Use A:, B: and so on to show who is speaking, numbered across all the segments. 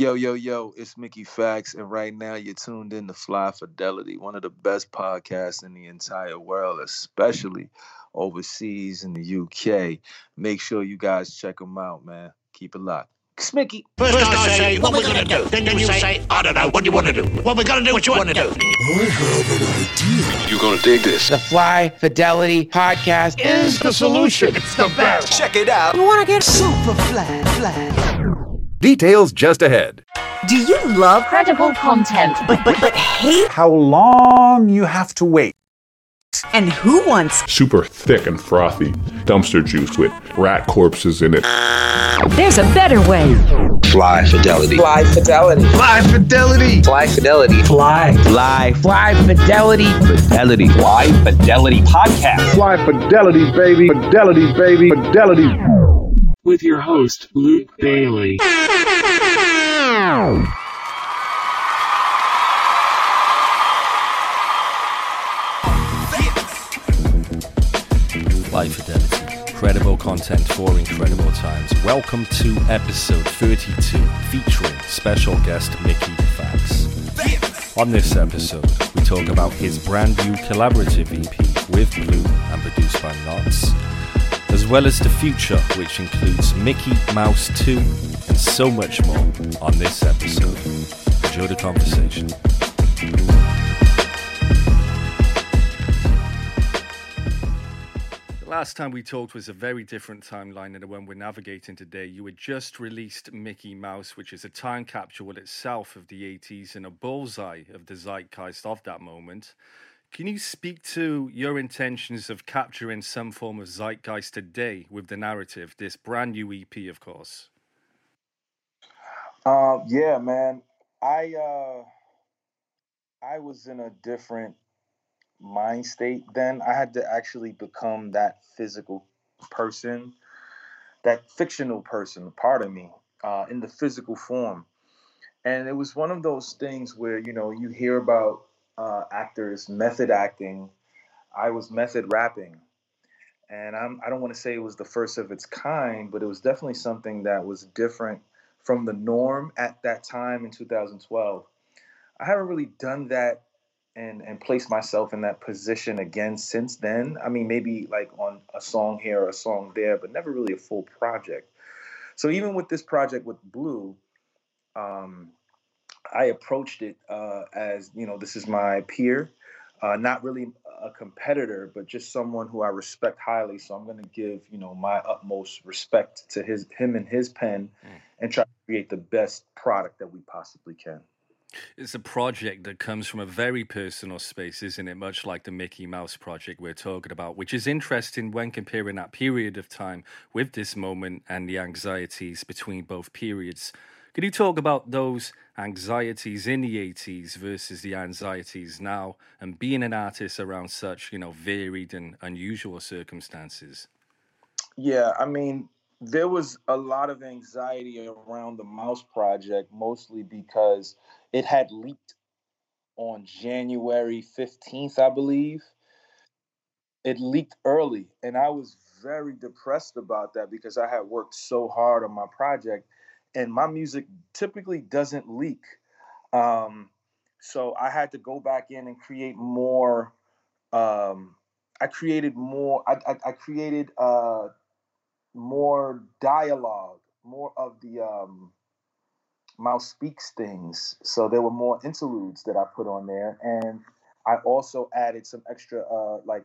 A: Yo, yo, yo, it's Mickey Factz, and right now you're tuned in to Fly Fidelity, one of the best podcasts in the entire world, especially overseas in the UK. Make sure you guys check them out, man. Keep it locked. Smicky.
B: First, I say, what we're gonna do. do. Then you say, I don't know, what do you want to do? What we're gonna do, what you want to do. I have an idea.
C: You're gonna dig this.
D: The Fly Fidelity Podcast
B: Is the solution. It's the best.
C: Check it out.
E: You wanna get super fly, fly.
F: Details just ahead.
E: Do you love
G: credible content.
E: but but but hate?
H: how long you have to wait.
E: And who wants?
I: super thick and frothy dumpster juice with rat corpses in it.
G: There's a better way.
C: Fly Fidelity.
D: Fly Fidelity.
H: Fly fidelity.
C: Fly Fidelity.
H: Fly.
D: Fly Fly Fidelity.
C: Fidelity. Fly Fidelity Podcast.
H: Fly fidelity, baby. Fidelity, baby. Fidelity.
J: With your host, Luke Bailey.
K: Life Fidelity. Credible content for incredible times. Welcome to episode 32 featuring special guest Mickey Factz. On this episode, we talk about his brand new collaborative EP with Blu and produced by Nottz, as well as the future, which includes Mickey Mouse 2 and so much more on this episode. Enjoy the conversation. The last time we talked was a very different timeline than the one we're navigating today. You had just released Mickey Mouse, which is a time capsule itself of the 80s and a bullseye of the zeitgeist of that moment. Can you speak to your intentions of capturing some form of zeitgeist today with the narrative, this brand new EP, of course?
A: Um, yeah, man. I uh I was in a different mind state then. I had to actually become that physical person, that fictional person, part of me, uh, in the physical form. And it was one of those things where, you know, you hear about uh, actors method acting. I was method rapping. And I'm, I don't want to say it was the first of its kind, but it was definitely something that was different from the norm at that time in 2012. I haven't really done that and and placed myself in that position again since then. I mean, maybe like on a song here or a song there, but never really a full project. So even with this project with Blu, um, I approached it uh, as you know, this is my peer, uh, not really a competitor, but just someone who I respect highly. So I'm going to give you know my utmost respect to his him and his pen, and try to create the best product that we possibly can.
K: It's a project that comes from a very personal space, isn't it? Much like the Mickey Mouse project we're talking about, which is interesting when comparing that period of time with this moment and the anxieties between both periods. Could you talk about those anxieties in the 80s versus the anxieties now and being an artist around such, you know, varied and unusual circumstances?
A: Yeah, I mean, there was a lot of anxiety around the Mouse Project, mostly because it had leaked on January 15th, I believe. It leaked early, and I was very depressed about that because I had worked so hard on my project, and my music typically doesn't leak. Um, so I had to go back in and create more. Um, I created more. I, I, I created uh, more dialogue, more of the um, Mouse speaks things. So there were more interludes that I put on there, and I also added some extra, uh, like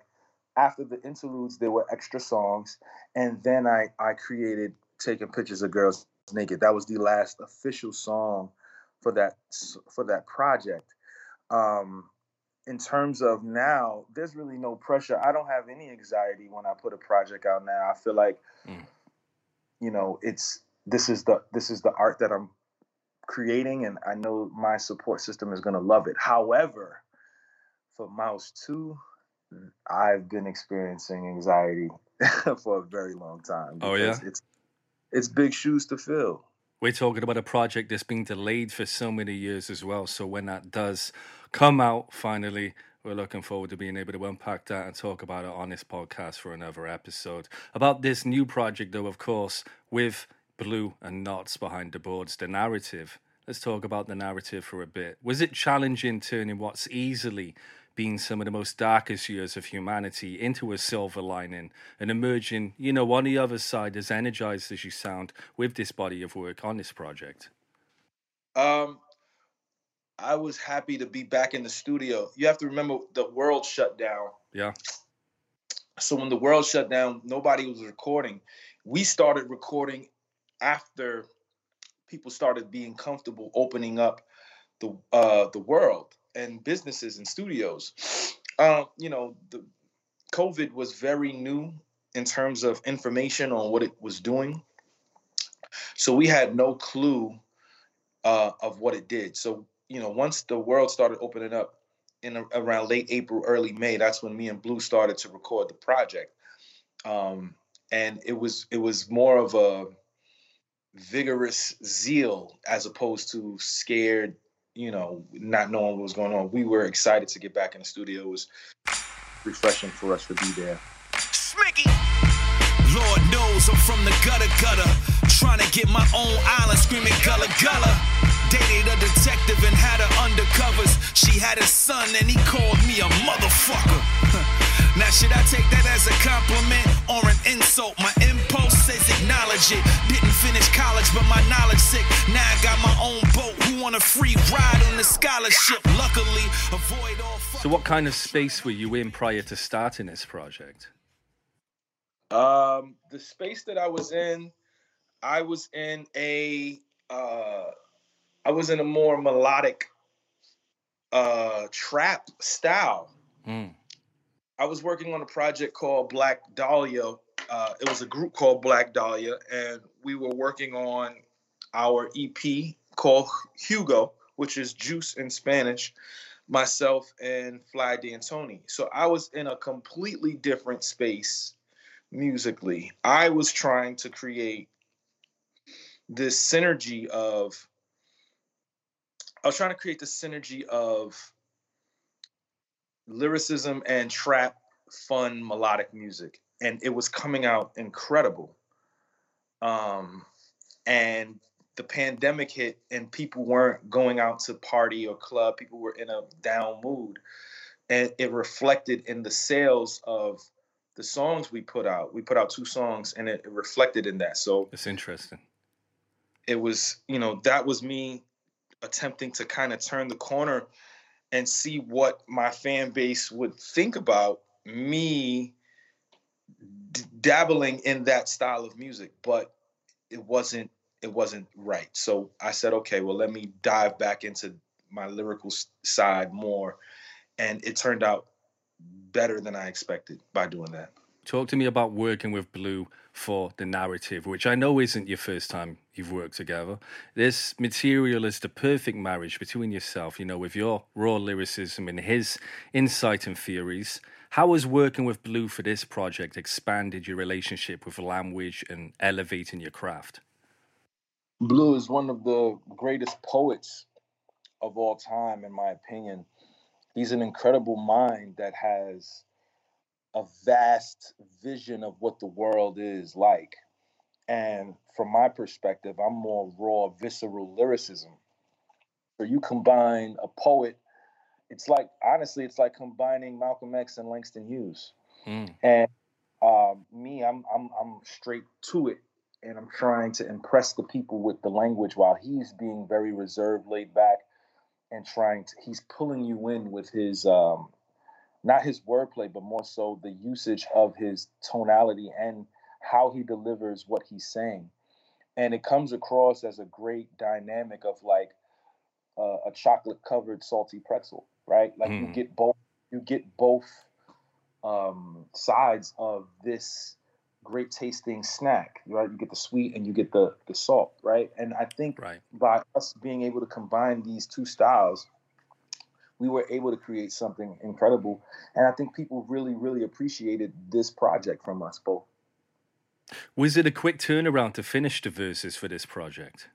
A: after the interludes, there were extra songs, and then I I created taking pictures of girls naked. That was the last official song for that for that project. Um, in terms of now, there's really no pressure. I don't have any anxiety when I put a project out now. I feel like,
K: Mm.
A: you know, it's this is the this is the art that I'm creating, and I know my support system is gonna love it. However, for Mouse Two, I've been experiencing anxiety for a very long time.
K: Oh, yeah?
A: It's it's big shoes to fill.
K: We're talking about a project that's been delayed for so many years as well. So when that does come out finally, we're looking forward to being able to unpack that and talk about it on this podcast for another episode. About this new project, though, of course, with Blu and Nottz behind the boards, the narrative Let's talk about the narrative for a bit. Was it challenging turning what's easily been some of the most darkest years of humanity into a silver lining and emerging, you know, on the other side as energized as you sound with this body of work on this project?
A: Um, I was happy to be back in the studio. You have to remember the world shut down.
K: Yeah.
A: So when the world shut down, nobody was recording. We started recording after people started being comfortable opening up the uh, the world and businesses and studios. Uh, you know, the COVID was very new in terms of information on what it was doing. So we had no clue uh, of what it did. So you know, once the world started opening up in a, around late April, early May, that's when me and Blu started to record the project. Um, and it was it was more of a vigorous zeal as opposed to scared, you know, not knowing what was going on. We were excited to get back in the studio. It was refreshing for us to be there.
L: Smicky. Lord knows I'm from the gutter gutter, trying to get my own island, screaming gullah gullah. Dated a detective and had her undercovers. She had a son and he called me a motherfucker. now should I take that as a compliment or an insult? My impulse says acknowledge it. Didn't finish college, but my knowledge sick. Now I got my own boat. Who want a free ride on the scholarship? Luckily, avoid all.
K: So, what kind of space were you in prior to starting this project?
A: Um, the space that I was in, I was in a, uh, I was in a more melodic, uh, trap style.
K: Mm.
A: I was working on a project called Black Dahlia. Uh, it was a group called Black Dahlia, and we were working on our EP called Hugo, which is juice in Spanish. Myself and Fly D'Antoni. So I was in a completely different space musically. I was trying to create this synergy of I was trying to create the synergy of lyricism and trap fun melodic music and it was coming out incredible um and the pandemic hit and people weren't going out to party or club people were in a down mood and it reflected in the sales of the songs we put out. We put out two songs and it, it reflected in that. So
K: it's interesting.
A: It was, you know, that was me attempting to kind of turn the corner and see what my fan base would think about me d- dabbling in that style of music, but it wasn't it wasn't right. So I said, okay, well, let me dive back into my lyrical side more, and it turned out better than I expected by doing that.
K: Talk to me about working with Blu for the narrative, which I know isn't your first time you've worked together. This material is the perfect marriage between yourself, you know, with your raw lyricism and his insight and theories. How has working with Blu for this project expanded your relationship with language and elevating your craft?
A: Blu is one of the greatest poets of all time, in my opinion he's an incredible mind that has a vast vision of what the world is like. And from my perspective, I'm more raw, visceral lyricism. So you combine a poet, it's like honestly, it's like combining Malcolm X and Langston Hughes.
K: Mm.
A: And um, me, I'm I'm I'm straight to it, and I'm trying to impress the people with the language while he's being very reserved, laid back, and trying to he's pulling you in with his um not his wordplay but more so the usage of his tonality and how he delivers what he's saying and it comes across as a great dynamic of like uh, a chocolate covered salty pretzel right like mm. you get both you get both um sides of this great tasting snack, right? You get the sweet and you get the the salt, right? And I think
K: right.
A: by us being able to combine these two styles, we were able to create something incredible. And I think people really, really appreciated this project from us both.
K: Was it a quick turnaround to finish the verses for this project?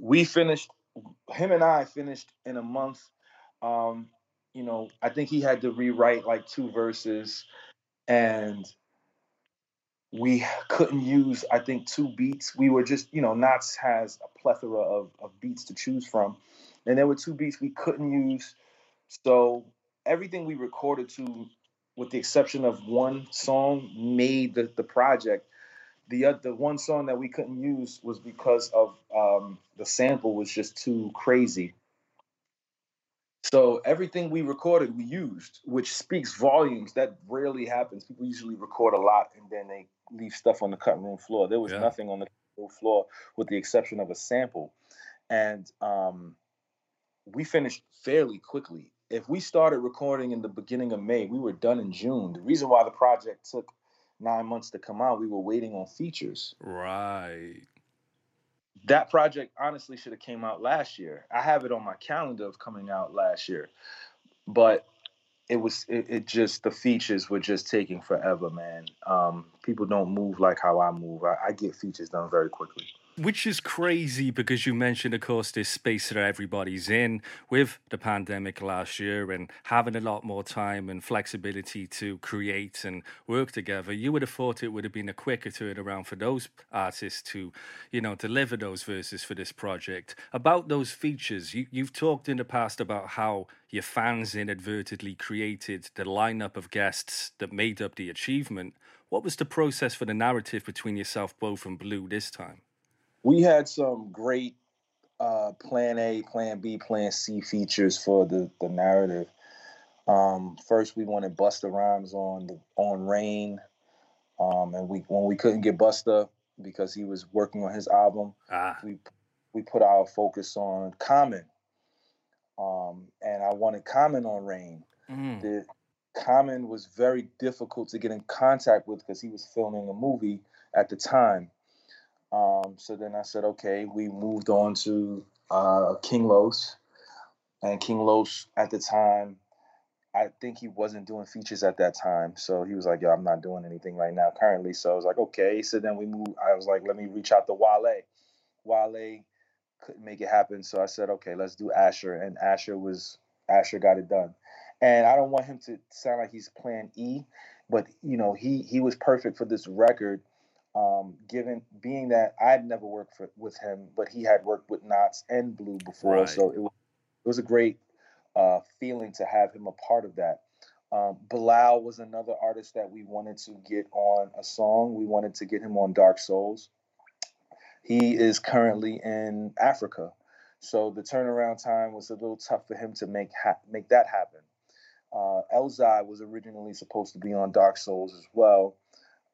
A: We finished, him and I finished in a month. Um, you know, I think he had to rewrite like two verses and we couldn't use I think two beats. We were just you know Nottz has a plethora of, of beats to choose from, and there were two beats we couldn't use. So everything we recorded to, with the exception of one song, made the, the project. The uh, the one song that we couldn't use was because of um, the sample was just too crazy. So everything we recorded, we used, which speaks volumes. That rarely happens. People usually record a lot and then they leave stuff on the cutting room floor. There was
K: Yeah.
A: nothing on the cutting room floor with the exception of a sample, and um, we finished fairly quickly. If we started recording in the beginning of May, we were done in June. The reason why the project took nine months to come out, we were waiting on features.
K: Right.
A: That project honestly should have came out last year. I have it on my calendar of coming out last year, but it was it, it just the features were just taking forever, man. Um, people don't move like how I move. I, I get features done very quickly.
K: Which is crazy because you mentioned, of course, this space that everybody's in with the pandemic last year and having a lot more time and flexibility to create and work together. You would have thought it would have been a quicker turnaround for those artists to, you know, deliver those verses for this project. About those features, you, you've talked in the past about how your fans inadvertently created the lineup of guests that made up the achievement. What was the process for the narrative between yourself both and Blu this time?
A: We had some great uh, Plan A, Plan B, Plan C features for the the narrative. Um, first, we wanted Busta Rhymes on the on Rain, um, and we when we couldn't get Busta because he was working on his album,
K: Ah,
A: we we put our focus on Common, um, and I wanted Common on Rain.
K: mm,
A: The Common was very difficult to get in contact with because he was filming a movie at the time. Um, so then I said, okay, we moved on to uh, King Los, and King Los at the time, I think he wasn't doing features at that time. So he was like, yo, I'm not doing anything right now currently. So I was like, okay. So then we moved. I was like, let me reach out to Wale. Wale couldn't make it happen. So I said, okay, let's do Asher. And Asher was Asher got it done. And I don't want him to sound like he's plan E, but you know, he he was perfect for this record. Um, given being that I'd never worked for, with him, but he had worked with Nottz and Blu before,
K: Right.
A: so it was, it was a great uh, feeling to have him a part of that. Um, Bilal was another artist that we wanted to get on a song. We wanted to get him on Dark Souls. He is currently in Africa, so the turnaround time was a little tough for him to make ha- make that happen. Uh, Elzhi was originally supposed to be on Dark Souls as well,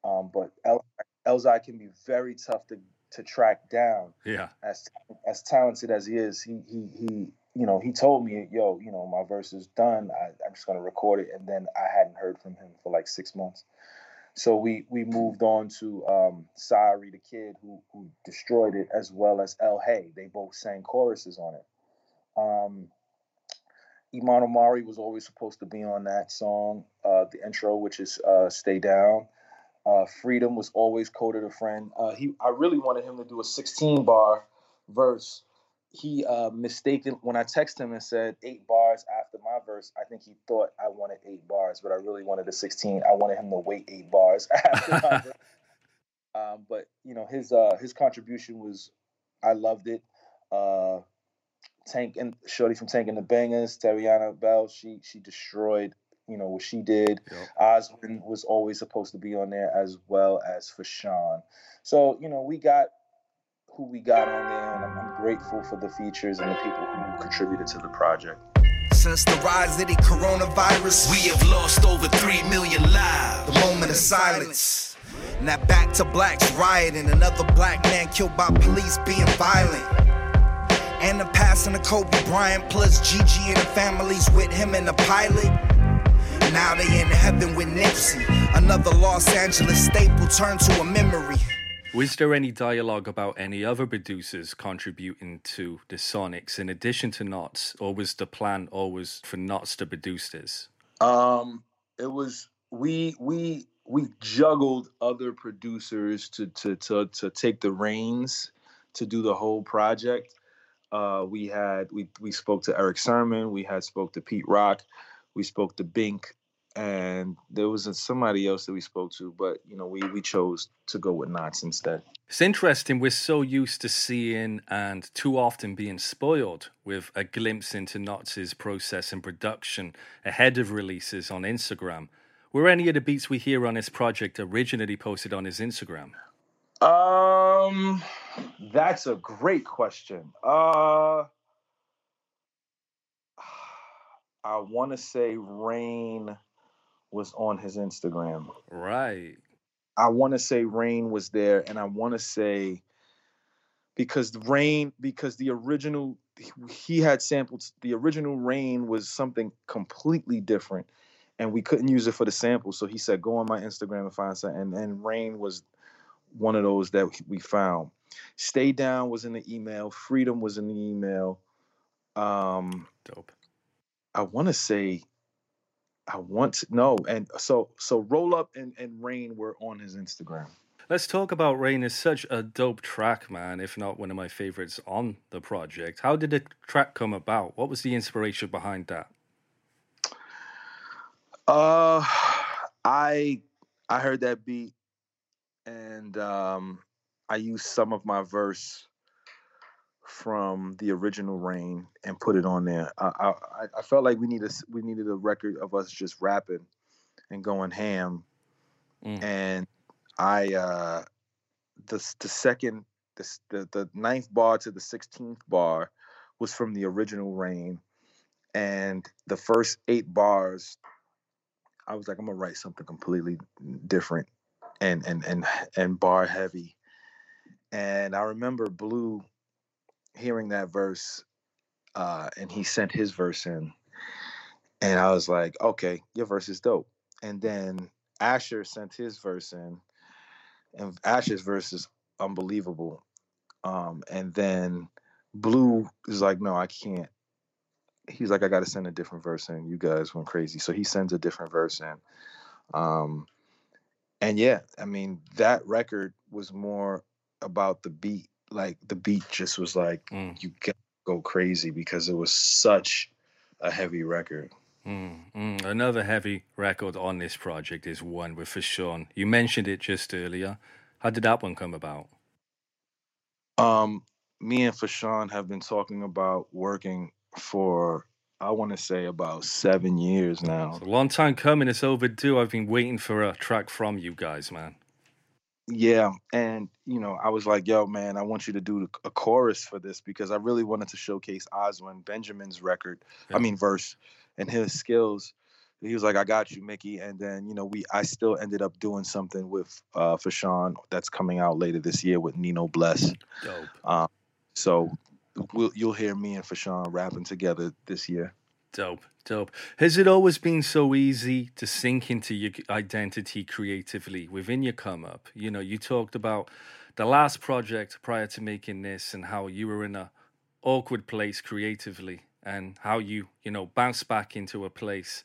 A: um, but El- Elzhi can be very tough to to track down
K: yeah.
A: as as talented as he is, he he he you know he told me, yo, you know my verse is done. I, I'm just gonna record it, and then I hadn't heard from him for like six months. So we we moved on to um, Sari the Kid, who who destroyed it, as well as El Hey. They both sang choruses on it. Um, Iman Omari was always supposed to be on that song, uh, the intro, which is uh, "Stay Down." Uh, Freedom was always coded a friend. Uh, he, I really wanted him to do a 16 bar verse. He uh, mistaken when I texted him and said eight bars after my verse. I think he thought I wanted eight bars, but I really wanted a 16. I wanted him to wait eight bars after my verse. Um, but you know his uh, his contribution was, I loved it. Uh, Tank and Shorty from Tank and the Bangas, Tarriona Ball, she she destroyed you know what she did.
K: Yep.
A: Oswin was always supposed to be on there as well as Fashawn. So you know we got who we got on there, and I'm, I'm grateful for the features and the people who contributed to the project.
L: Since the rise of the coronavirus, we have lost over 3 million lives. The moment of silence. Now back to blacks rioting, another black man killed by police being violent. And the passing of Kobe Bryant, plus Gigi and the families with him and the pilot. Now they in heaven with Nipsey. Another Los Angeles staple turned to a memory.
K: Was there any dialogue about any other producers contributing to the Sonics in addition to Nottz, or was the plan always for Nottz to produce this?
A: Um, it was we we we juggled other producers to to to to take the reins to do the whole project. Uh, we had we we spoke to Erick Sermon, we had spoke to Pete Rock, we spoke to Bink, and there was somebody else that we spoke to, but you know, we we chose to go with Nottz instead.
K: It's interesting. We're so used to seeing and too often being spoiled with a glimpse into Nottz' process and production ahead of releases on Instagram. Were any of the beats we hear on this project originally posted on his Instagram?
A: Um, that's a great question. Uh, I want to say Rain was on his Instagram.
K: Right.
A: I want to say Rain was there, and I want to say because Rain, because the original he had sampled the original Rain was something completely different, and we couldn't use it for the sample. So he said, "Go on my Instagram and find something." And, and Rain was one of those that we found. Stay down was in the email. Freedom was in the email. Um,
K: Dope.
A: I want to say I want to know. and so so roll up and, and rain were on his Instagram.
K: Let's talk about Rain. Is such a dope track, man. If not one of my favorites on the project. How did the track come about? What was the inspiration behind that?
A: Uh, I I heard that beat, and um, I used some of my verse from the original Rain and put it on there. I, I I felt like we needed we needed a record of us just rapping and going ham,
K: mm.
A: and I uh, the the second the, the the ninth bar to the sixteenth bar was from the original Rain, and the first eight bars, I was like, I'm gonna write something completely different and and and and bar heavy. And I remember Blu hearing that verse, uh, and he sent his verse in, and I was like, okay, your verse is dope. And then Asher sent his verse in, and Asher's verse is unbelievable. Um, and then Blu is like, no, I can't. He's like, I got to send a different verse in. You guys went crazy, so he sends a different verse in. Um, and yeah, I mean that record was more about the beat like the beat just was like
K: mm.
A: you get go crazy because it was such a heavy record.
K: Mm, mm. Another heavy record on this project is one with Fashawn. You mentioned it just earlier. How did that one come about?
A: Um, me and Fashawn have been talking about working for I want to say about seven years now.
K: It's a long time coming. It's overdue. I've been waiting for a track from you guys, man.
A: Yeah, and you know, I was like, "Yo, man, I want you to do a chorus for this because I really wanted to showcase Oswin Benjamin's record.
K: Yeah.
A: I mean, verse and his skills." He was like, "I got you, Mickey," and then you know, we I still ended up doing something with uh for Fashawn that's coming out later this year with Nino Bless.
K: Dope.
A: Um, so we'll you'll hear me and Fashawn rapping together this year.
K: Dope, dope. Has it always been so easy to sink into your identity creatively within your come up? You know, you talked about the last project prior to making this and how you were in a awkward place creatively and how you, you know, bounced back into a place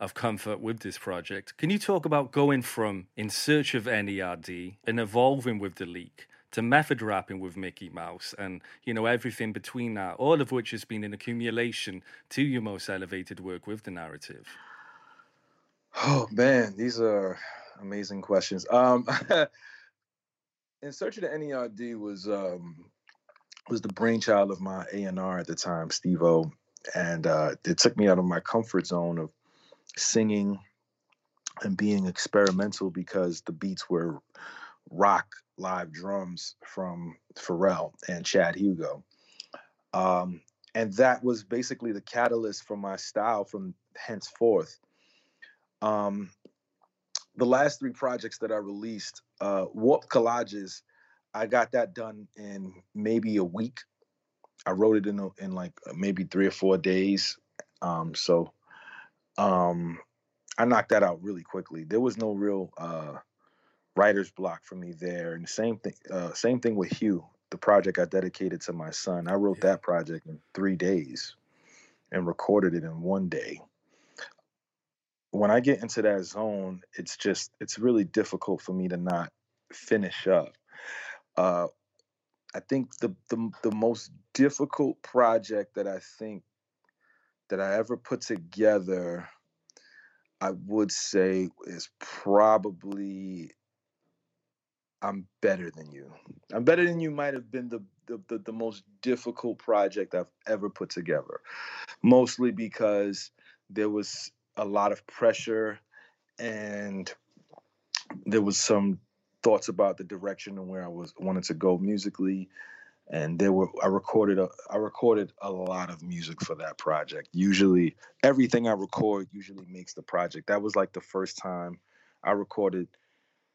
K: of comfort with this project. Can you talk about going from in search of NERD and evolving with the leak to method rapping with Mickey Mouse and you know everything between that, all of which has been an accumulation to your most elevated work with the narrative?
A: Oh man, these are amazing questions. Um, in search of the NERD was um, was the brainchild of my A and R at the time, Steve O, and uh, it took me out of my comfort zone of singing and being experimental because the beats were rock live drums from Pharrell and Chad Hugo. Um, and that was basically the catalyst for my style from henceforth. Um, the last three projects that I released, uh, Warp Collages, I got that done in maybe a week. I wrote it in a, in like maybe three or four days. Um, so um, I knocked that out really quickly. There was no real uh, writer's block for me there. And same thing, uh, same thing with Hugh, the project I dedicated to my son. I wrote that project in three days and recorded it in one day. When I get into that zone, it's just it's really difficult for me to not finish up. Uh, I think the, the the most difficult project that I think that I ever put together I would say is probably I'm better than you. I'm better than you might have been the, the the, the most difficult project I've ever put together. Mostly because there was a lot of pressure and there was some thoughts about the direction and where I was wanted to go musically. And there were I recorded a I recorded a lot of music for that project. Usually everything I record usually makes the project. That was like the first time I recorded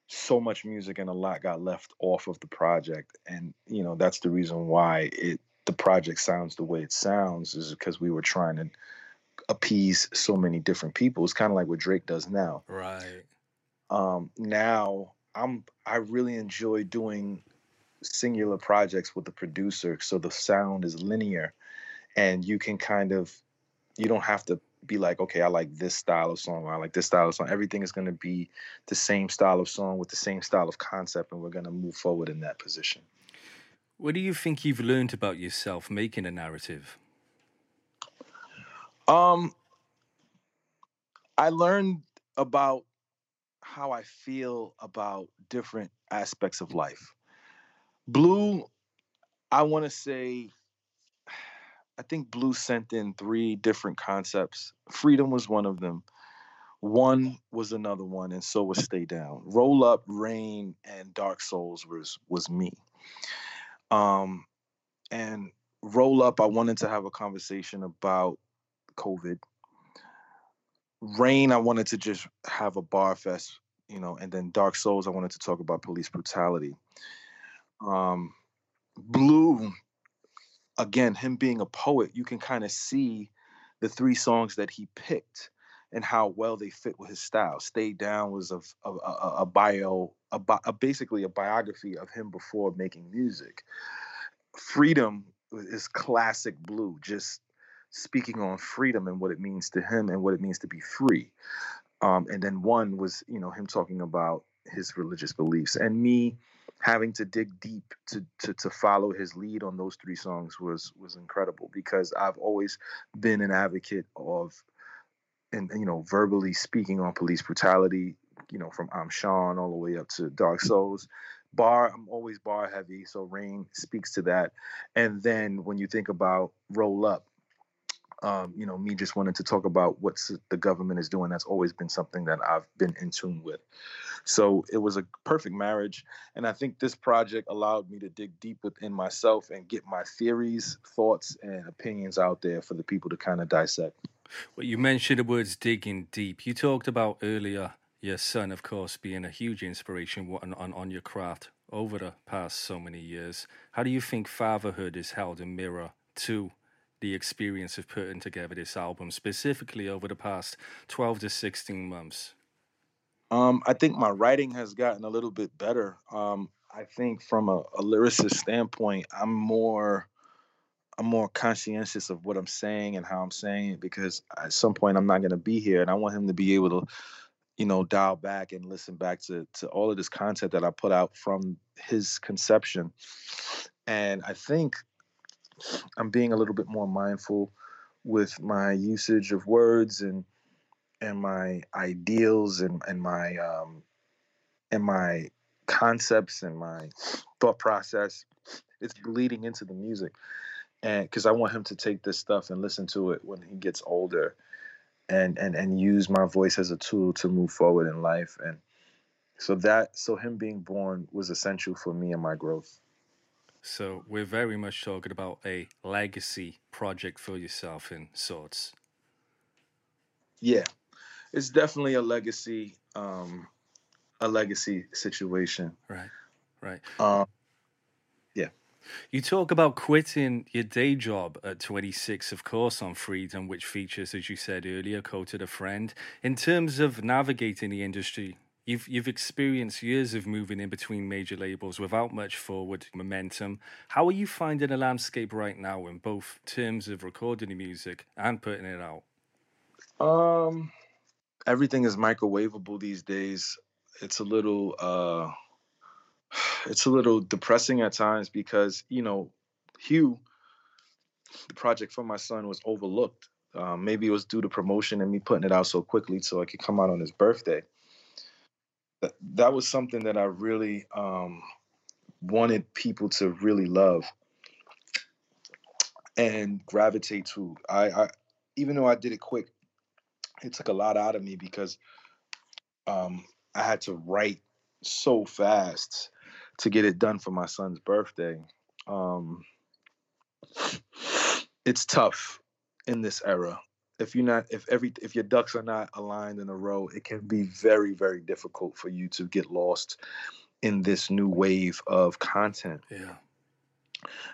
A: so much music and a lot got left off of the project and you know that's the reason why it the project sounds the way it sounds is because we were trying to appease so many different people it's kind of like what drake does now
K: Right.
A: um now i'm i really enjoy doing singular projects with the producer so the sound is linear and you can kind of you don't have to be like okay i like this style of song or i like this style of song. Everything is going to be the same style of song with the same style of concept and we're going to move forward in that position.
K: What do you think you've learned about yourself making a narrative?
A: um i learned about how i feel about different aspects of life. Blu i want to say I think Blu sent in three different concepts. Freedom was one of them. One was another one, and so was Stay Down. Roll Up, Rain, and Dark Souls was was me. Um, and Roll Up, I wanted to have a conversation about COVID. Rain, I wanted to just have a bar fest, you know, and then Dark Souls, I wanted to talk about police brutality. Um, Blu, again, him being a poet, you can kind of see the three songs that he picked and how well they fit with his style. Stay Down was a, a, a, a bio, a, a basically a biography of him before making music. Freedom is classic blue, just speaking on freedom and what it means to him and what it means to be free. Um, and then one was, you know, him talking about his religious beliefs and me having to dig deep to, to to follow his lead on those three songs was was incredible because I've always been an advocate of and you know verbally speaking on police brutality you know from I'm Sean all the way up to Dark Souls. Bar I'm always bar heavy so Rain speaks to that. And then when you think about roll up um, you know me just wanting to talk about what the government is doing that's always been something that I've been in tune with so it was a perfect marriage. And I think this project allowed me to dig deep within myself and get my theories, thoughts, and opinions out there for the people to kind of dissect.
K: Well, you mentioned the words digging deep. You talked about earlier your son, of course, being a huge inspiration on, on, on your craft over the past so many years. How do you think fatherhood is held in mirror to the experience of putting together this album, specifically over the past 12 to 16 months?
A: Um, I think my writing has gotten a little bit better. Um, I think from a, a lyricist standpoint, I'm more I'm more conscientious of what I'm saying and how I'm saying it because at some point I'm not going to be here, and I want him to be able to, you know, dial back and listen back to to all of this content that I put out from his conception. And I think I'm being a little bit more mindful with my usage of words and and my ideals and and my um and my concepts and my thought process it's bleeding into the music. And because i want him to take this stuff and listen to it when he gets older and and and use my voice as a tool to move forward in life. And so that so him being born was essential for me and my growth.
K: So we're very much talking about a legacy project for yourself in sorts.
A: Yeah it's definitely a legacy um a legacy situation
K: right right
A: um yeah
K: you talk about quitting your day job at 26 of course on freedom which features as you said earlier quoted a friend in terms of navigating the industry You've you've experienced years of moving in between major labels without much forward momentum. How are you finding the landscape right now in both terms of recording the music and putting it out?
A: Um everything is microwavable these days. It's a little uh it's a little depressing at times because, you know, Hugh, the project for my son was overlooked Um, maybe it was due to promotion and me putting it out so quickly so it could come out on his birthday. That, that was something that I really um, wanted people to really love and gravitate to. I, I even though I did it quick, it took a lot out of me because um, I had to write so fast to get it done for my son's birthday. Um, it's tough in this era. If you're not, if every, if your ducks are not aligned in a row, it can be very, very difficult for you to get lost in this new wave of content.
K: Yeah.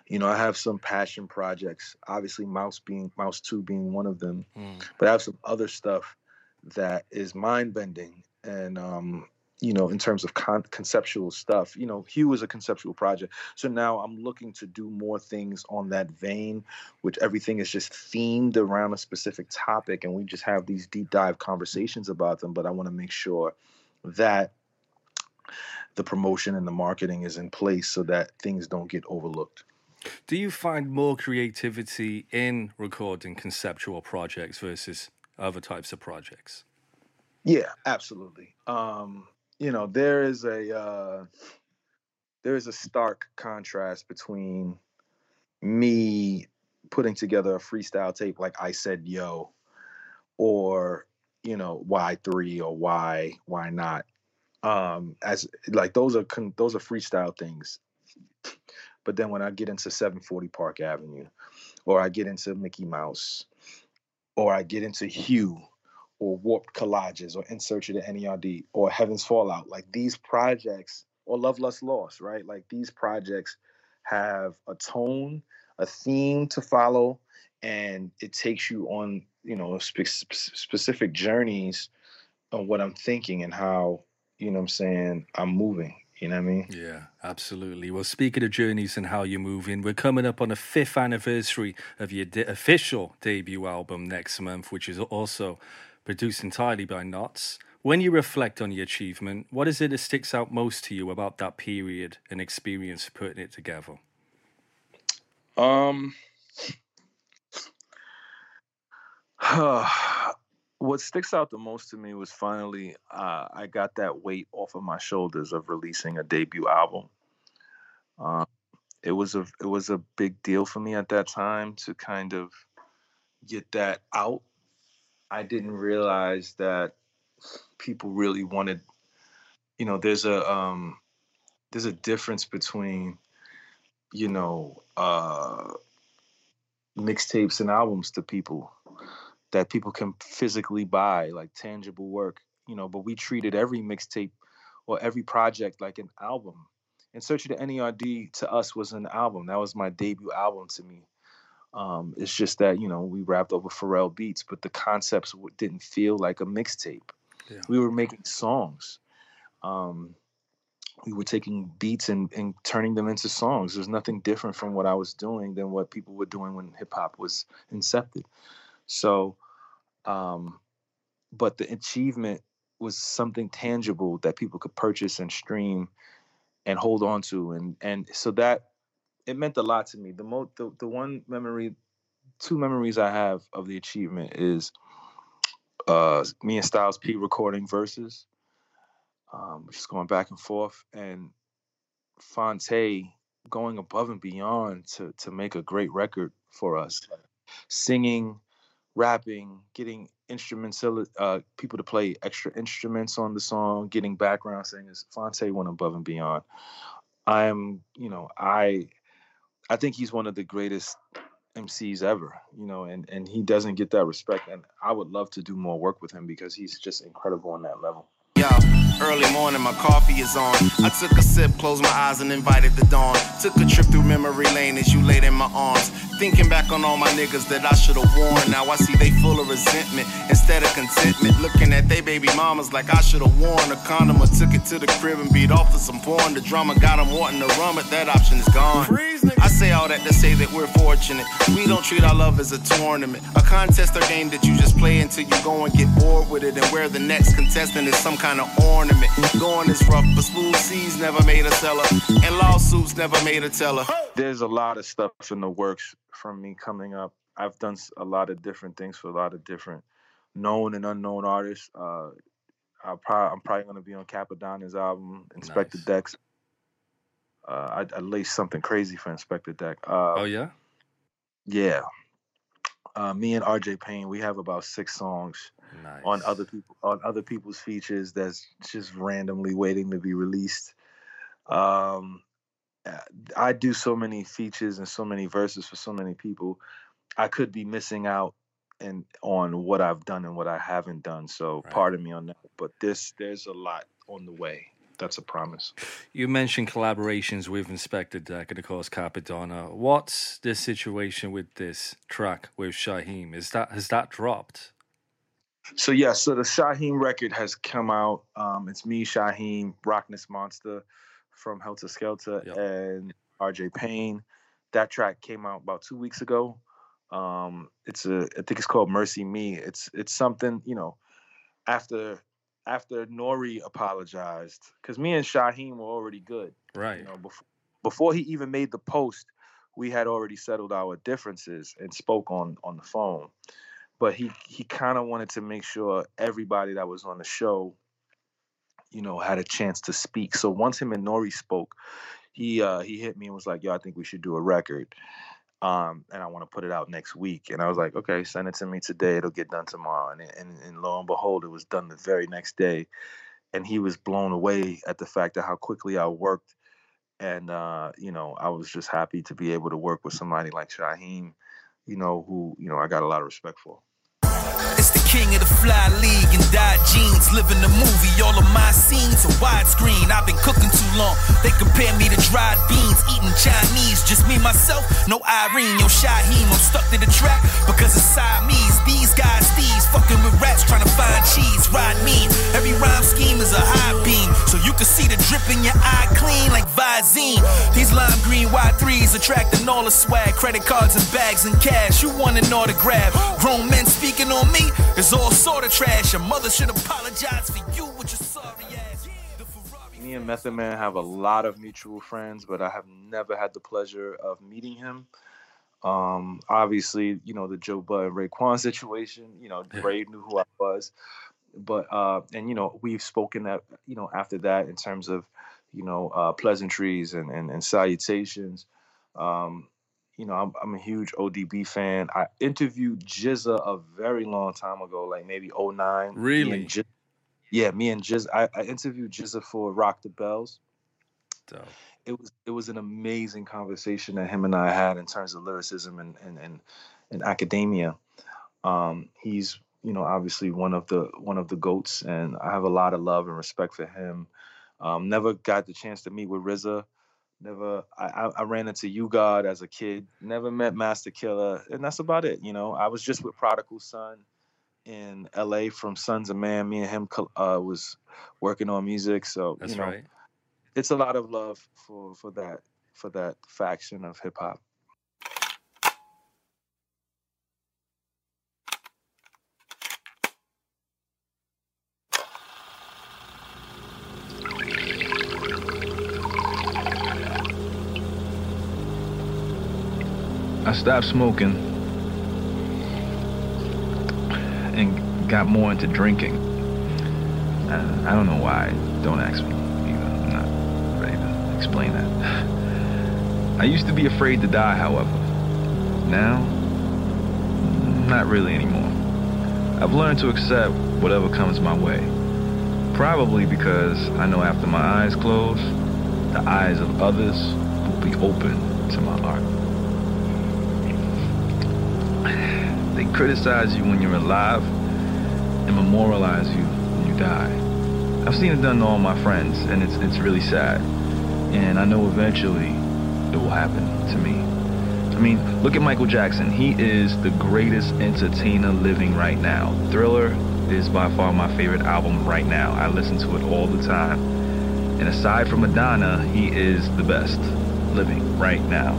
A: You know, I have some passion projects. Obviously, Mouse being Mouse Two being one of them,
K: Mm.
A: but I have some other stuff that is mind bending and um, you know, in terms of con- conceptual stuff. You know, Hugh is a conceptual project, so now I'm looking to do more things on that vein, which everything is just themed around a specific topic, and we just have these deep dive conversations about them. But I want to make sure that the promotion and the marketing is in place so that things don't get overlooked.
K: Do you find more creativity in recording conceptual projects versus other types of projects?
A: Yeah, absolutely. Um, you know, there is a uh, there is a stark contrast between me putting together a freestyle tape like I said yo or you know why 3 or why why not um as like those are con- those are freestyle things but then when I get into 740 Park Avenue or I get into Mickey Mouse or I get into hue or warped collages or in search of the NERD or Heaven's Fallout. Like these projects or Love Lust Lost, right? Like these projects have a tone, a theme to follow, and it takes you on, you know, spe- spe- specific journeys on what I'm thinking and how, you know what I'm saying, I'm moving. You know what I mean?
K: Yeah, absolutely. Well, speaking of journeys and how you're moving, we're coming up on the fifth anniversary of your de- official debut album next month, which is also produced entirely by Nottz. When you reflect on your achievement, what is it that sticks out most to you about that period and experience putting it together?
A: Um, what sticks out the most to me was finally uh, I got that weight off of my shoulders of releasing a debut album. Uh, it was a it was a big deal for me at that time to kind of get that out. I didn't realize that people really wanted. You know, there's a um, there's a difference between you know uh, mixtapes and albums to people that people can physically buy, like tangible work, you know. But we treated every mixtape or every project like an album. In Search of the NERD to us was an album. That was my debut album to me. Um, it's just that you know we rapped over Pharrell beats, but the concepts didn't feel like a mixtape.
K: Yeah.
A: We were making songs. Um, we were taking beats and, and turning them into songs. There's nothing different from what I was doing than what people were doing when hip hop was incepted. So, um, but the achievement was something tangible that people could purchase and stream and hold on to, and and so that it meant a lot to me. The mo the, the one memory, two memories I have of the achievement is uh, me and Styles P recording verses, um, just going back and forth, and Phonte going above and beyond to to make a great record for us, singing rapping, getting instruments, uh, people to play extra instruments on the song, getting background singers. Phonte went above and beyond. I am, you know, I, I think he's one of the greatest MCs ever, you know, and and he doesn't get that respect. And I would love to do more work with him because he's just incredible on that level.
L: Yo, early morning, my coffee is on. I took a sip, closed my eyes, and invited the dawn. Took a trip through memory lane as you laid in my arms. Thinking back on all my niggas that I should have warned. Now I see they full of resentment instead of contentment. Looking at they baby mamas like I should have worn a condom or took it to the crib and beat off to some porn. The drama got them wanting to run, but that option is gone. I say all that to say that we're fortunate. We don't treat our love as a tournament, a contest or game that you just play until you go and get bored with it, and where the next contestant is some kind of ornament. Going is rough, but smooth seas never made a seller, and lawsuits never made a teller.
A: There's a lot of stuff in the works from me coming up. I've done a lot of different things for a lot of different known and unknown artists. Uh, I'll probably, I'm probably going to be on Cappadonna's album, Inspector
K: Nice.
A: Deck's. Uh, I, I laced something crazy for Inspectah Deck. Uh,
K: Oh yeah.
A: yeah. Uh, me and RJ Payne, we have about six songs
K: Nice.
A: on other people on other people's features that's just randomly waiting to be released. Um, I do so many features and so many verses for so many people. I could be missing out and on what I've done and what I haven't done. So
K: Right.
A: pardon me on that. But this there's a lot on the way. That's a promise.
K: You mentioned collaborations with Inspectah Deck and of course Cappadonna. What's the situation with this track with Shaheem? Is that has that dropped?
A: So yeah, so the Shaheem record has come out. Um, it's me, Shaheem, Rockness Monstah from Heltah Skeltah,
K: Yep.
A: and RJ Payne. That track came out about two weeks ago. Um, it's a, I think it's called Mercy Me. It's it's something you know, after after Nori apologized, because me and Shaheem were already good.
K: Right.
A: You know, before before he even made the post, we had already settled our differences and spoke on on the phone. But he he kind of wanted to make sure everybody that was on the show, you know, had a chance to speak. So once him and Nori spoke, he uh he hit me and was like, "Yo, I think we should do a record." Um, and I want to put it out next week. And I was like, okay, send it to me today. It'll get done tomorrow. And, and and lo and behold, it was done the very next day. And he was blown away at the fact of how quickly I worked. And uh, you know, I was just happy to be able to work with somebody like Shaheem, you know, who, you know, I got a lot of respect for.
L: It's the king of the fly Living the movie, all of my scenes are widescreen. I've been cooking too long. They compare me to dried beans, eating Chinese. Just me, myself, no Irene. Yo, Shaheem, I'm stuck to the track because it's Siamese. These guys, thieves, fucking with rats, trying to find cheese. Ride mean. Every rhyme scheme is a high beam. So you can see the drip in your eye clean like Visine. These lime green Y3s attracting all the swag. Credit cards and bags and cash. You want an autograph. Grown men speaking on me is all sort of trash. Your mother should apologize for you with your sorry ass.
A: Me and Method Man have a lot of mutual friends, but I have never had the pleasure of meeting him. Um, obviously, you know, the Joe Bud and Raekwon situation, you know, Ray knew who I was. But uh and you know, we've spoken that, you know, after that in terms of, you know, uh pleasantries and and, and salutations. Um, you know, I'm, I'm a huge ODB fan. I interviewed GZA a very long time ago, like maybe 09. Me and
K: Really?
A: Jiz- yeah, me and GZA. I, I interviewed GZA for Rock the Bells
K: Dope.
A: it was it was an amazing conversation that him and I had in terms of lyricism and and and, and academia. Um, he's you know obviously one of the one of the goats, and I have a lot of love and respect for him. Um, never got the chance to meet with RZA. Never, I, I, I ran into U-God as a kid. Never met Masta Killa, and that's about it. You know, I was just with Prodigal Sunn in L.A. from Sunz of Man. Me and him uh, was working on music, so
K: That's
A: you know,
K: right.
A: it's a lot of love for for that for that faction of hip hop.
M: I stopped smoking and got more into drinking. Uh, I don't know why. Don't ask me. Either. I'm not ready to explain that. I used to be afraid to die, however. Now, not really anymore. I've learned to accept whatever comes my way. Probably because I know after my eyes close, the eyes of others will be open to my art. They criticize you when you're alive and memorialize you when you die. I've seen it done to all my friends, and it's it's really sad. And I know eventually it will happen to me. I mean, look at Michael Jackson. He is the greatest entertainer living right now. Thriller is by far my favorite album right now. I listen to it all the time. And aside from Madonna, he is the best living right now.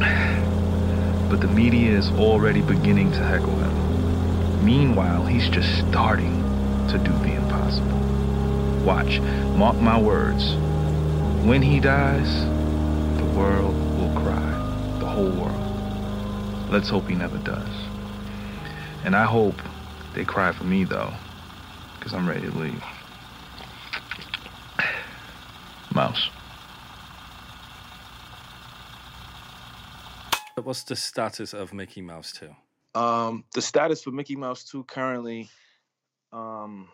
M: But the media is already beginning to heckle him. Meanwhile, he's just starting to do the impossible. Watch, mark my words. When he dies, the world will cry. The whole world. Let's hope he never does. And I hope they cry for me, though, because I'm ready to leave. Mouse.
K: What's the status of Mickey Mouse 2?
A: Um, the status for Mickey Mouse 2 currently, um,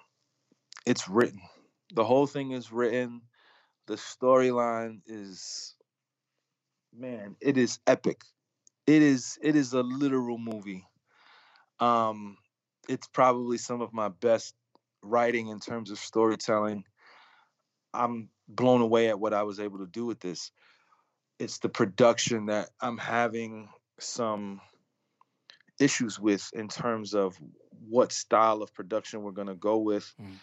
A: it's written. The whole thing is written. The storyline is, man, it is epic. It is it is a literal movie. Um, it's probably some of my best writing in terms of storytelling. I'm blown away at what I was able to do with this. It's the production that I'm having some issues with in terms of what style of production we're going to go with
K: Mm.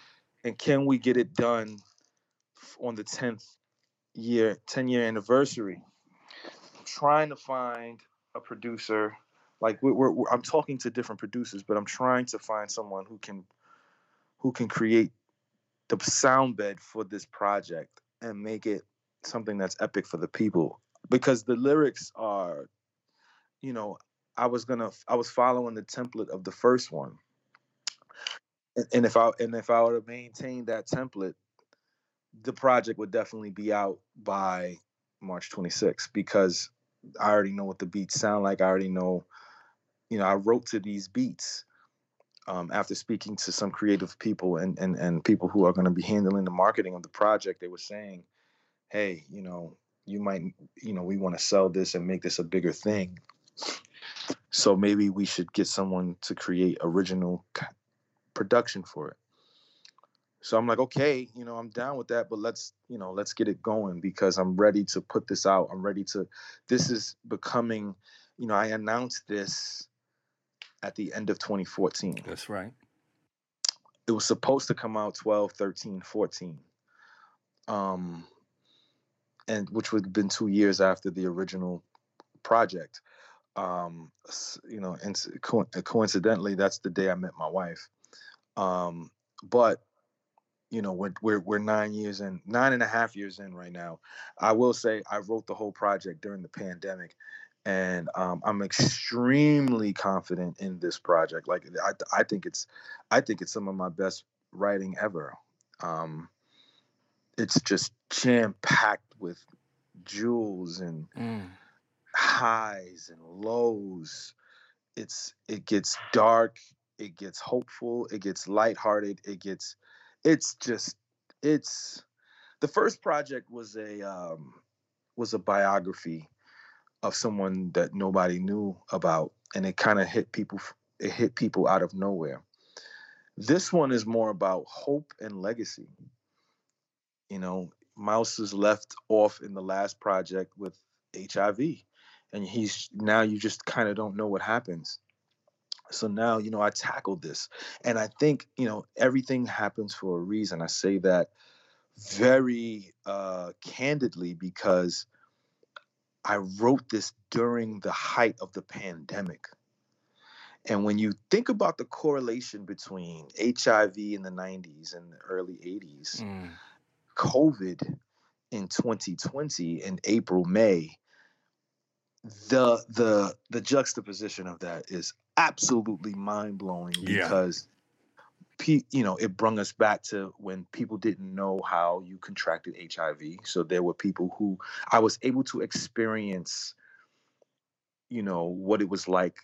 A: and can we get it done on the 10th year 10 year anniversary I'm trying to find a producer like we're, we're, we're- i'm talking to different producers but i'm trying to find someone who can who can create the sound bed for this project and make it something that's epic for the people because the lyrics are you know i was gonna i was following the template of the first one and, and if i and if i were to maintain that template the project would definitely be out by march 26th because i already know what the beats sound like i already know you know i wrote to these beats um, after speaking to some creative people and, and, and people who are going to be handling the marketing of the project, they were saying, hey, you know, you might, you know, we want to sell this and make this a bigger thing. So maybe we should get someone to create original production for it. So I'm like, okay, you know, I'm down with that, but let's, you know, let's get it going because I'm ready to put this out. I'm ready to, this is becoming, you know, I announced this at the end of 2014
K: That's right.
A: it was supposed to come out 12 13 14 um and which would have been two years after the original project um you know and co- coincidentally that's the day i met my wife. Um but you know we're, we're we're nine years in nine and a half years in right now. I will say i wrote the whole project during the pandemic and um, i'm extremely confident in this project. Like I, I think it's i think it's some of my best writing ever. Um, it's just jam packed with jewels and
K: Mm.
A: Highs and lows. It's it gets dark it gets hopeful it gets lighthearted it gets it's just it's the first project was a um was a biography of someone that nobody knew about and it kind of hit people it hit people out of nowhere. This one is more about hope and legacy. You know mouse is left off in the last project with hiv and he's now you just kind of don't know what happens. So now you know i tackled this and i think you know everything happens for a reason. I say that very uh candidly because i wrote this during the height of the pandemic. And when you think about the correlation between hiv in the 90s and the early 80s
K: Mm.
A: covid in 2020 in april may the the the juxtaposition of that is absolutely mind-blowing
K: Yeah.
A: because you know it brought us back to when people didn't know how you contracted hiv so there were people who i was able to experience you know what it was like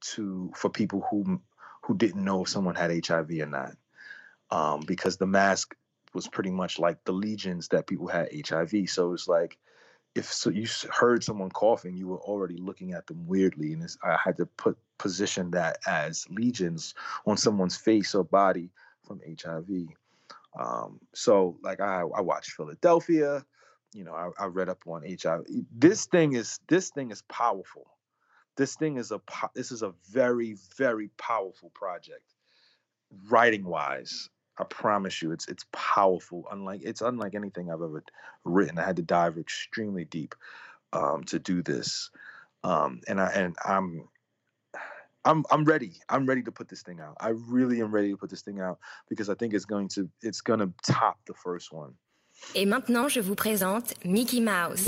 A: to for people who who didn't know if someone had hiv or not um, because the mask was pretty much like the legions that people had hiv so it's like if so you heard someone coughing, you were already looking at them weirdly, and I had to put position that as legions on someone's face or body from HIV. Um, so, like I, I watched Philadelphia, you know, I, I read up on HIV. This thing is this thing is powerful. This thing is a this is a very very powerful project, writing wise. I promise you, it's it's powerful. Unlike it's unlike anything I've ever written. I had to dive extremely deep um, to do this, um, and I and I'm I'm I'm ready. I'm ready to put this thing out. I really am ready to put this thing out because I think it's going to it's going to top the first one.
N: Et maintenant, je vous présente Mickey Mouse.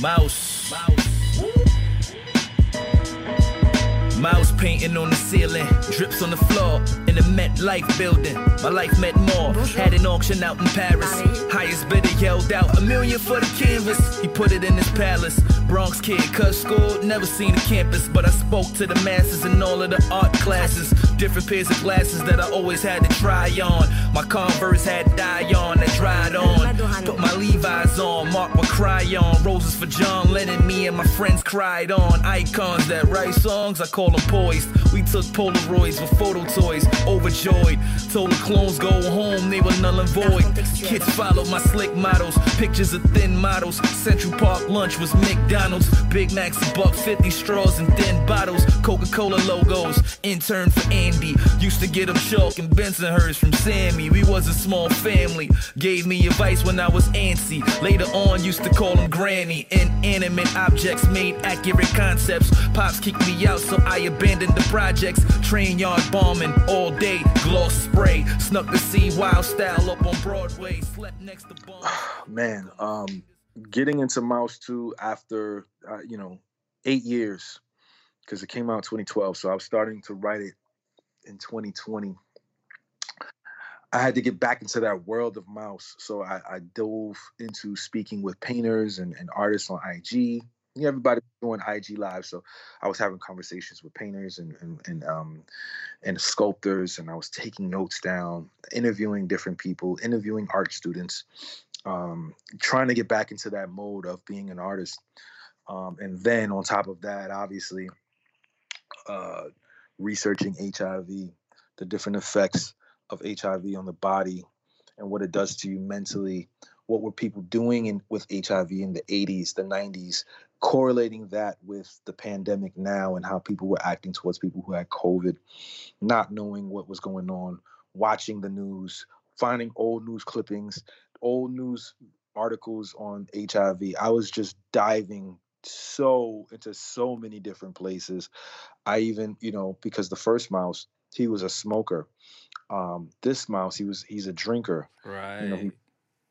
L: Mouse. Mouse painting on the ceiling, drips on the floor in the Met Life building. My life meant more. Had an auction out in Paris. Highest bidder yelled out a million for the canvas. He put it in his palace. Bronx kid, cuz school, never seen the campus, but I spoke to the masses in all of the art classes. Different pairs of glasses that I always had to try on. My Converse had dye on that dried on. Put my Levi's on, marked with crayon. Roses for John Lennon, me and my friends cried on. Icons that write songs, I call them poised. We took Polaroids with photo toys, overjoyed. Told the clones go home, they were null and void. Kids followed my slick models, pictures of thin models. Central Park lunch was McDonald's. Big Macs, buck 50 straws and thin bottles. Coca Cola logos, intern for Andy. Used to get them chalk and Bensonhurst from Sammy. We was a small family. Gave me advice when I was antsy. Later on, used to call him Granny. Inanimate objects made accurate concepts. Pops kicked me out, so I abandoned the projects. Train yard bombing all day. Gloss spray. Snuck to see wild style up on Broadway. Slept next to bomb.
A: Man, um, getting into Mouse 2 after, uh, you know, eight years, because it came out in 2012. So I was starting to write it in 2020. I had to get back into that world of mouse. So I, I dove into speaking with painters and, and artists on IG. Everybody doing IG live, so I was having conversations with painters and and and, um, and sculptors, and I was taking notes down, interviewing different people, interviewing art students, um, trying to get back into that mode of being an artist. Um, and then on top of that, obviously, uh, researching HIV, the different effects of HIV on the body and what it does to you mentally. What were people doing in, with HIV in the 80s, the 90s, correlating that with the pandemic now and how people were acting towards people who had COVID, not knowing what was going on, watching the news, finding old news clippings, old news articles on HIV. I was just diving so into so many different places. I even, you know, because the first mouse, he was a smoker. Um, this mouse, he was he's a drinker.
K: Right.
A: You know, he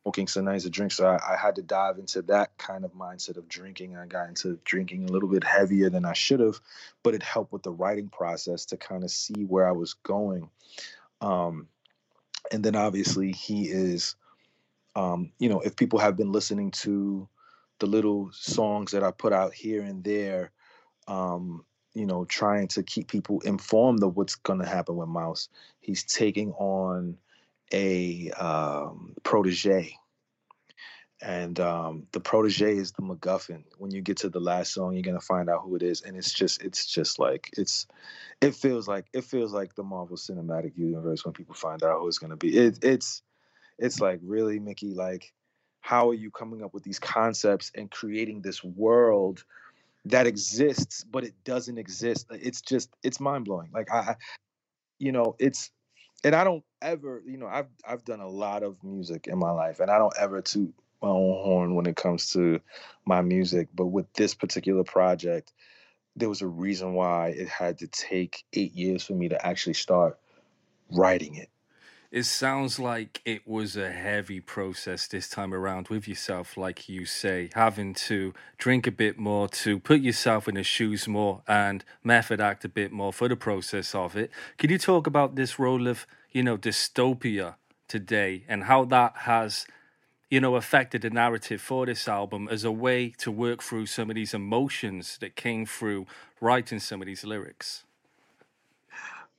A: smoking so nice a drink. So I, I had to dive into that kind of mindset of drinking. I got into drinking a little bit heavier than I should have, but it helped with the writing process to kind of see where I was going. Um, and then obviously he is, um, you know, if people have been listening to the little songs that I put out here and there, um, you know, trying to keep people informed of what's going to happen with Mouse. He's taking on a um, protege. And um, the protege is the MacGuffin. When you get to the last song, you're gonna find out who it is, and it's just, it's just like it's, it feels like it feels like the Marvel Cinematic Universe when people find out who it's gonna be. It, it's, it's like really, Mickey. Like, how are you coming up with these concepts and creating this world that exists, but it doesn't exist? It's just, it's mind blowing. Like I, you know, it's and I don't ever, you know, I've I've done a lot of music in my life, and I don't ever toot my own horn when it comes to my music. But with this particular project, there was a reason why it had to take eight years for me to actually start writing it.
K: It sounds like it was a heavy process this time around with yourself, like you say, having to drink a bit more to put yourself in the shoes more and method act a bit more for the process of it. Could you talk about this role of, you know, dystopia today and how that has, you know, affected the narrative for this album as a way to work through some of these emotions that came through writing some of these lyrics?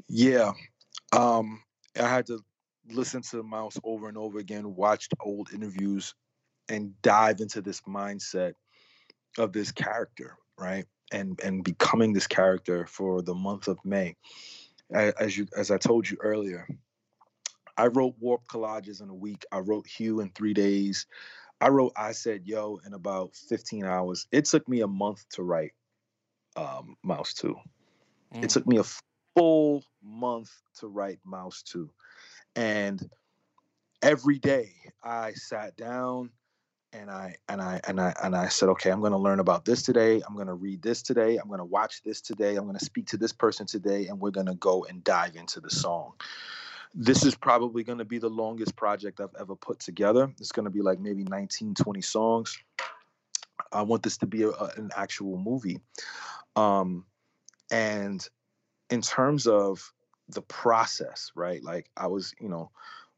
A: Yeah. Um, I had to listen to Mouse over and over again, watched old interviews, and dive into this mindset of this character, right? And and becoming this character for the month of May. As you as I told you earlier, I wrote Warp Collages in a week. I wrote Hue in three days. I wrote I Said Yo in about 15 hours. It took me a month to write um, Mouse 2. Mm. It took me a full month to write Mouse 2 and every day I sat down and I and I and I and I said, okay, I'm going to learn about this today. I'm going to read this today. I'm going to watch this today. I'm going to speak to this person today, and we're going to go and dive into the song. This is probably going to be the longest project I've ever put together. It's going to be like maybe 19, 20 songs. I want this to be a, a, an actual movie. Um, and in terms of the process, right? Like I was, you know,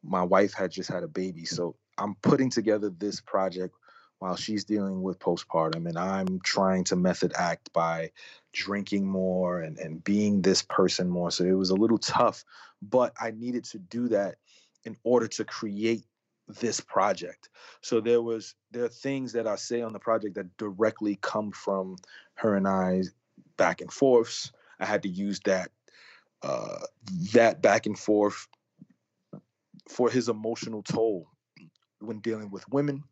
A: my wife had just had a baby, so I'm putting together this project while she's dealing with postpartum and I'm trying to method act by drinking more and, and being this person more. So it was a little tough, but I needed to do that in order to create this project. So there was there are things that I say on the project that directly come from her and I back and forths. I had to use that uh, that back and forth for his emotional toll when dealing with women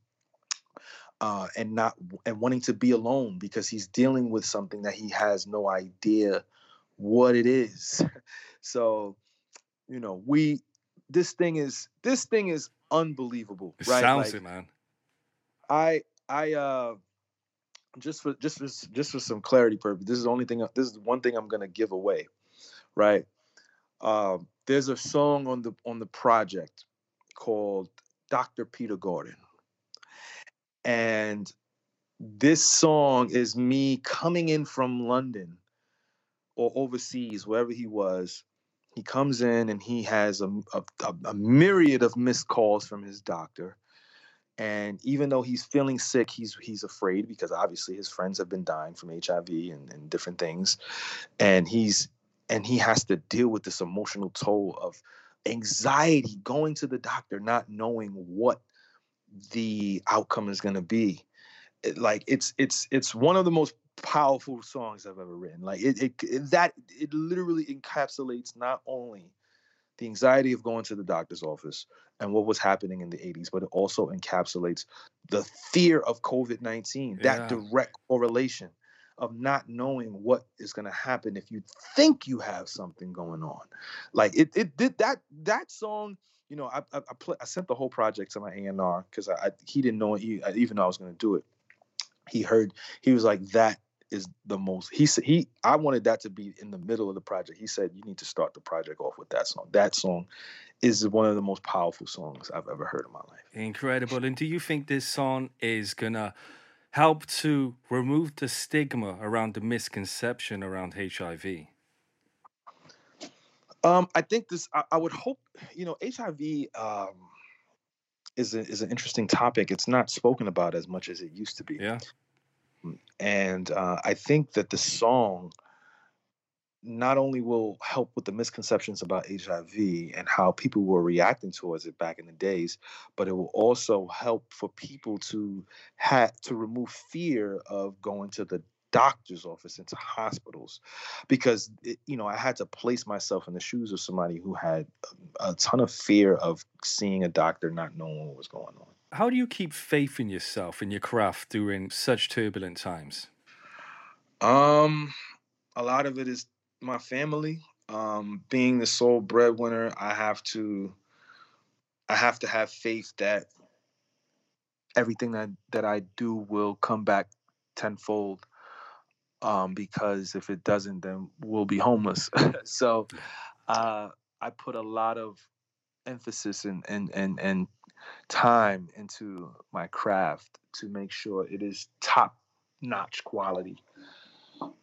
A: uh, and not and wanting to be alone because he's dealing with something that he has no idea what it is. So, you know, we this thing is this thing is unbelievable.
K: It
A: right?
K: sounds
A: Like,
K: it, man.
A: I I uh just for just for just for some clarity purpose, this is the only thing this is one thing I'm gonna give away, right? Um, there's a song on the on the project called Dr. Peter Gordon. And this song is me coming in from London or overseas, wherever he was. He comes in and he has a, a, a- myriad of missed calls from his doctor. And even though he's feeling sick, he's he's afraid because obviously his friends have been dying from HIV and, and different things. And he's and he has to deal with this emotional toll of anxiety going to the doctor, not knowing what the outcome is going to be. Like it's it's it's one of the most powerful songs I've ever written. Like it, it, it that it literally encapsulates not only the anxiety of going to the doctor's office and what was happening in the 80s, but it also encapsulates the fear of COVID 19,
K: Yeah.
A: that direct correlation of not knowing what is going to happen if you think you have something going on. Like it, it did that, that song. You know, I I, I, play, I sent the whole project to my A&R because I, I he didn't know he, even though I was going to do it. He heard he was like that is the most he said he I wanted that to be in the middle of the project. He said you need to start the project off with that song. That song is one of the most powerful songs I've ever heard in my life.
K: Incredible. And do you think this song is gonna help to remove the stigma around the misconception around HIV?
A: Um, I think this. I, I would hope. You know, HIV um, is a, is an interesting topic. It's not spoken about as much as it used to be.
K: Yeah.
A: And uh, I think that the song not only will help with the misconceptions about HIV and how people were reacting towards it back in the days, but it will also help for people to have to remove fear of going to the doctor's office into hospitals because it, you know i had to place myself in the shoes of somebody who had a, a ton of fear of seeing a doctor not knowing what was going on
K: How do you keep faith in yourself and your craft during such turbulent times?
A: Um, a lot of it is my family. Um, being the sole breadwinner, I have to, I have to have faith that everything that that I do will come back tenfold. Um, because if it doesn't, then we'll be homeless. so, uh, I put a lot of emphasis and and and and time into my craft to make sure it is top notch quality.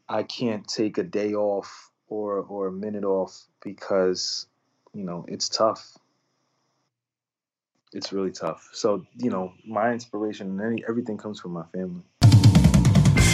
A: I can't take a day off or or a minute off because you know it's tough. It's really tough. So you know my inspiration and any everything comes from my family.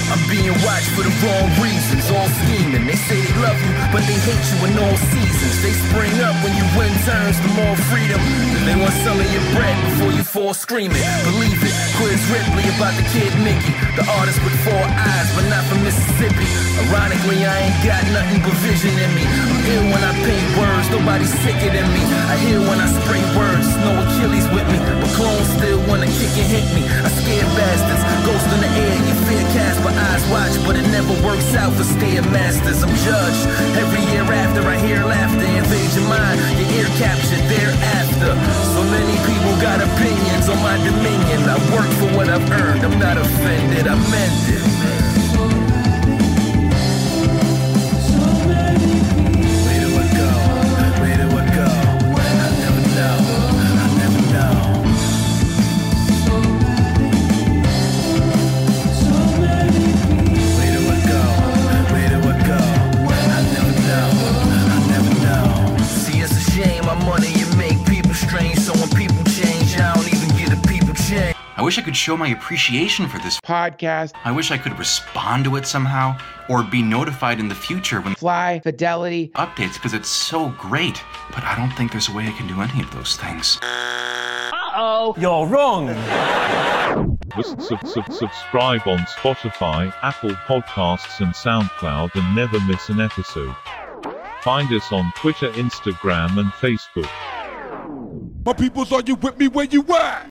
L: I'm being watched for the wrong reasons, all scheming. They say they love you, but they hate you in all seasons. They spring up when you win turns to more freedom. They want some of your bread before you fall screaming. Believe it, Quiz Ripley about the kid Mickey, the artist with four eyes, but not from Mississippi. Ironically, I ain't got nothing but vision in me. I'm ill when I paint words, nobody's sicker than me. I hear when I spray words, no Achilles with me, but clones still wanna kick and hit me. I scare bastards, ghost in the air, you fear cast, but eyes watch, but it never works out for staying masters. I'm judged every year after I hear laughter invade your mind, your ear captured thereafter. So many people got opinions on my dominion. I work for what I've earned, I'm not offended, I meant it.
O: Could show my appreciation for this
D: podcast.
O: I wish I could respond to it somehow or be notified in the future when
D: Fly Fidelity
O: updates because it's so great. But I don't think there's a way I can do any of those things.
P: Uh-oh. You're wrong.
Q: Sub- sub- sub- subscribe on Spotify, Apple Podcasts and SoundCloud and never miss an episode. Find us on Twitter, Instagram and Facebook.
R: My peoples, are you with me where you at?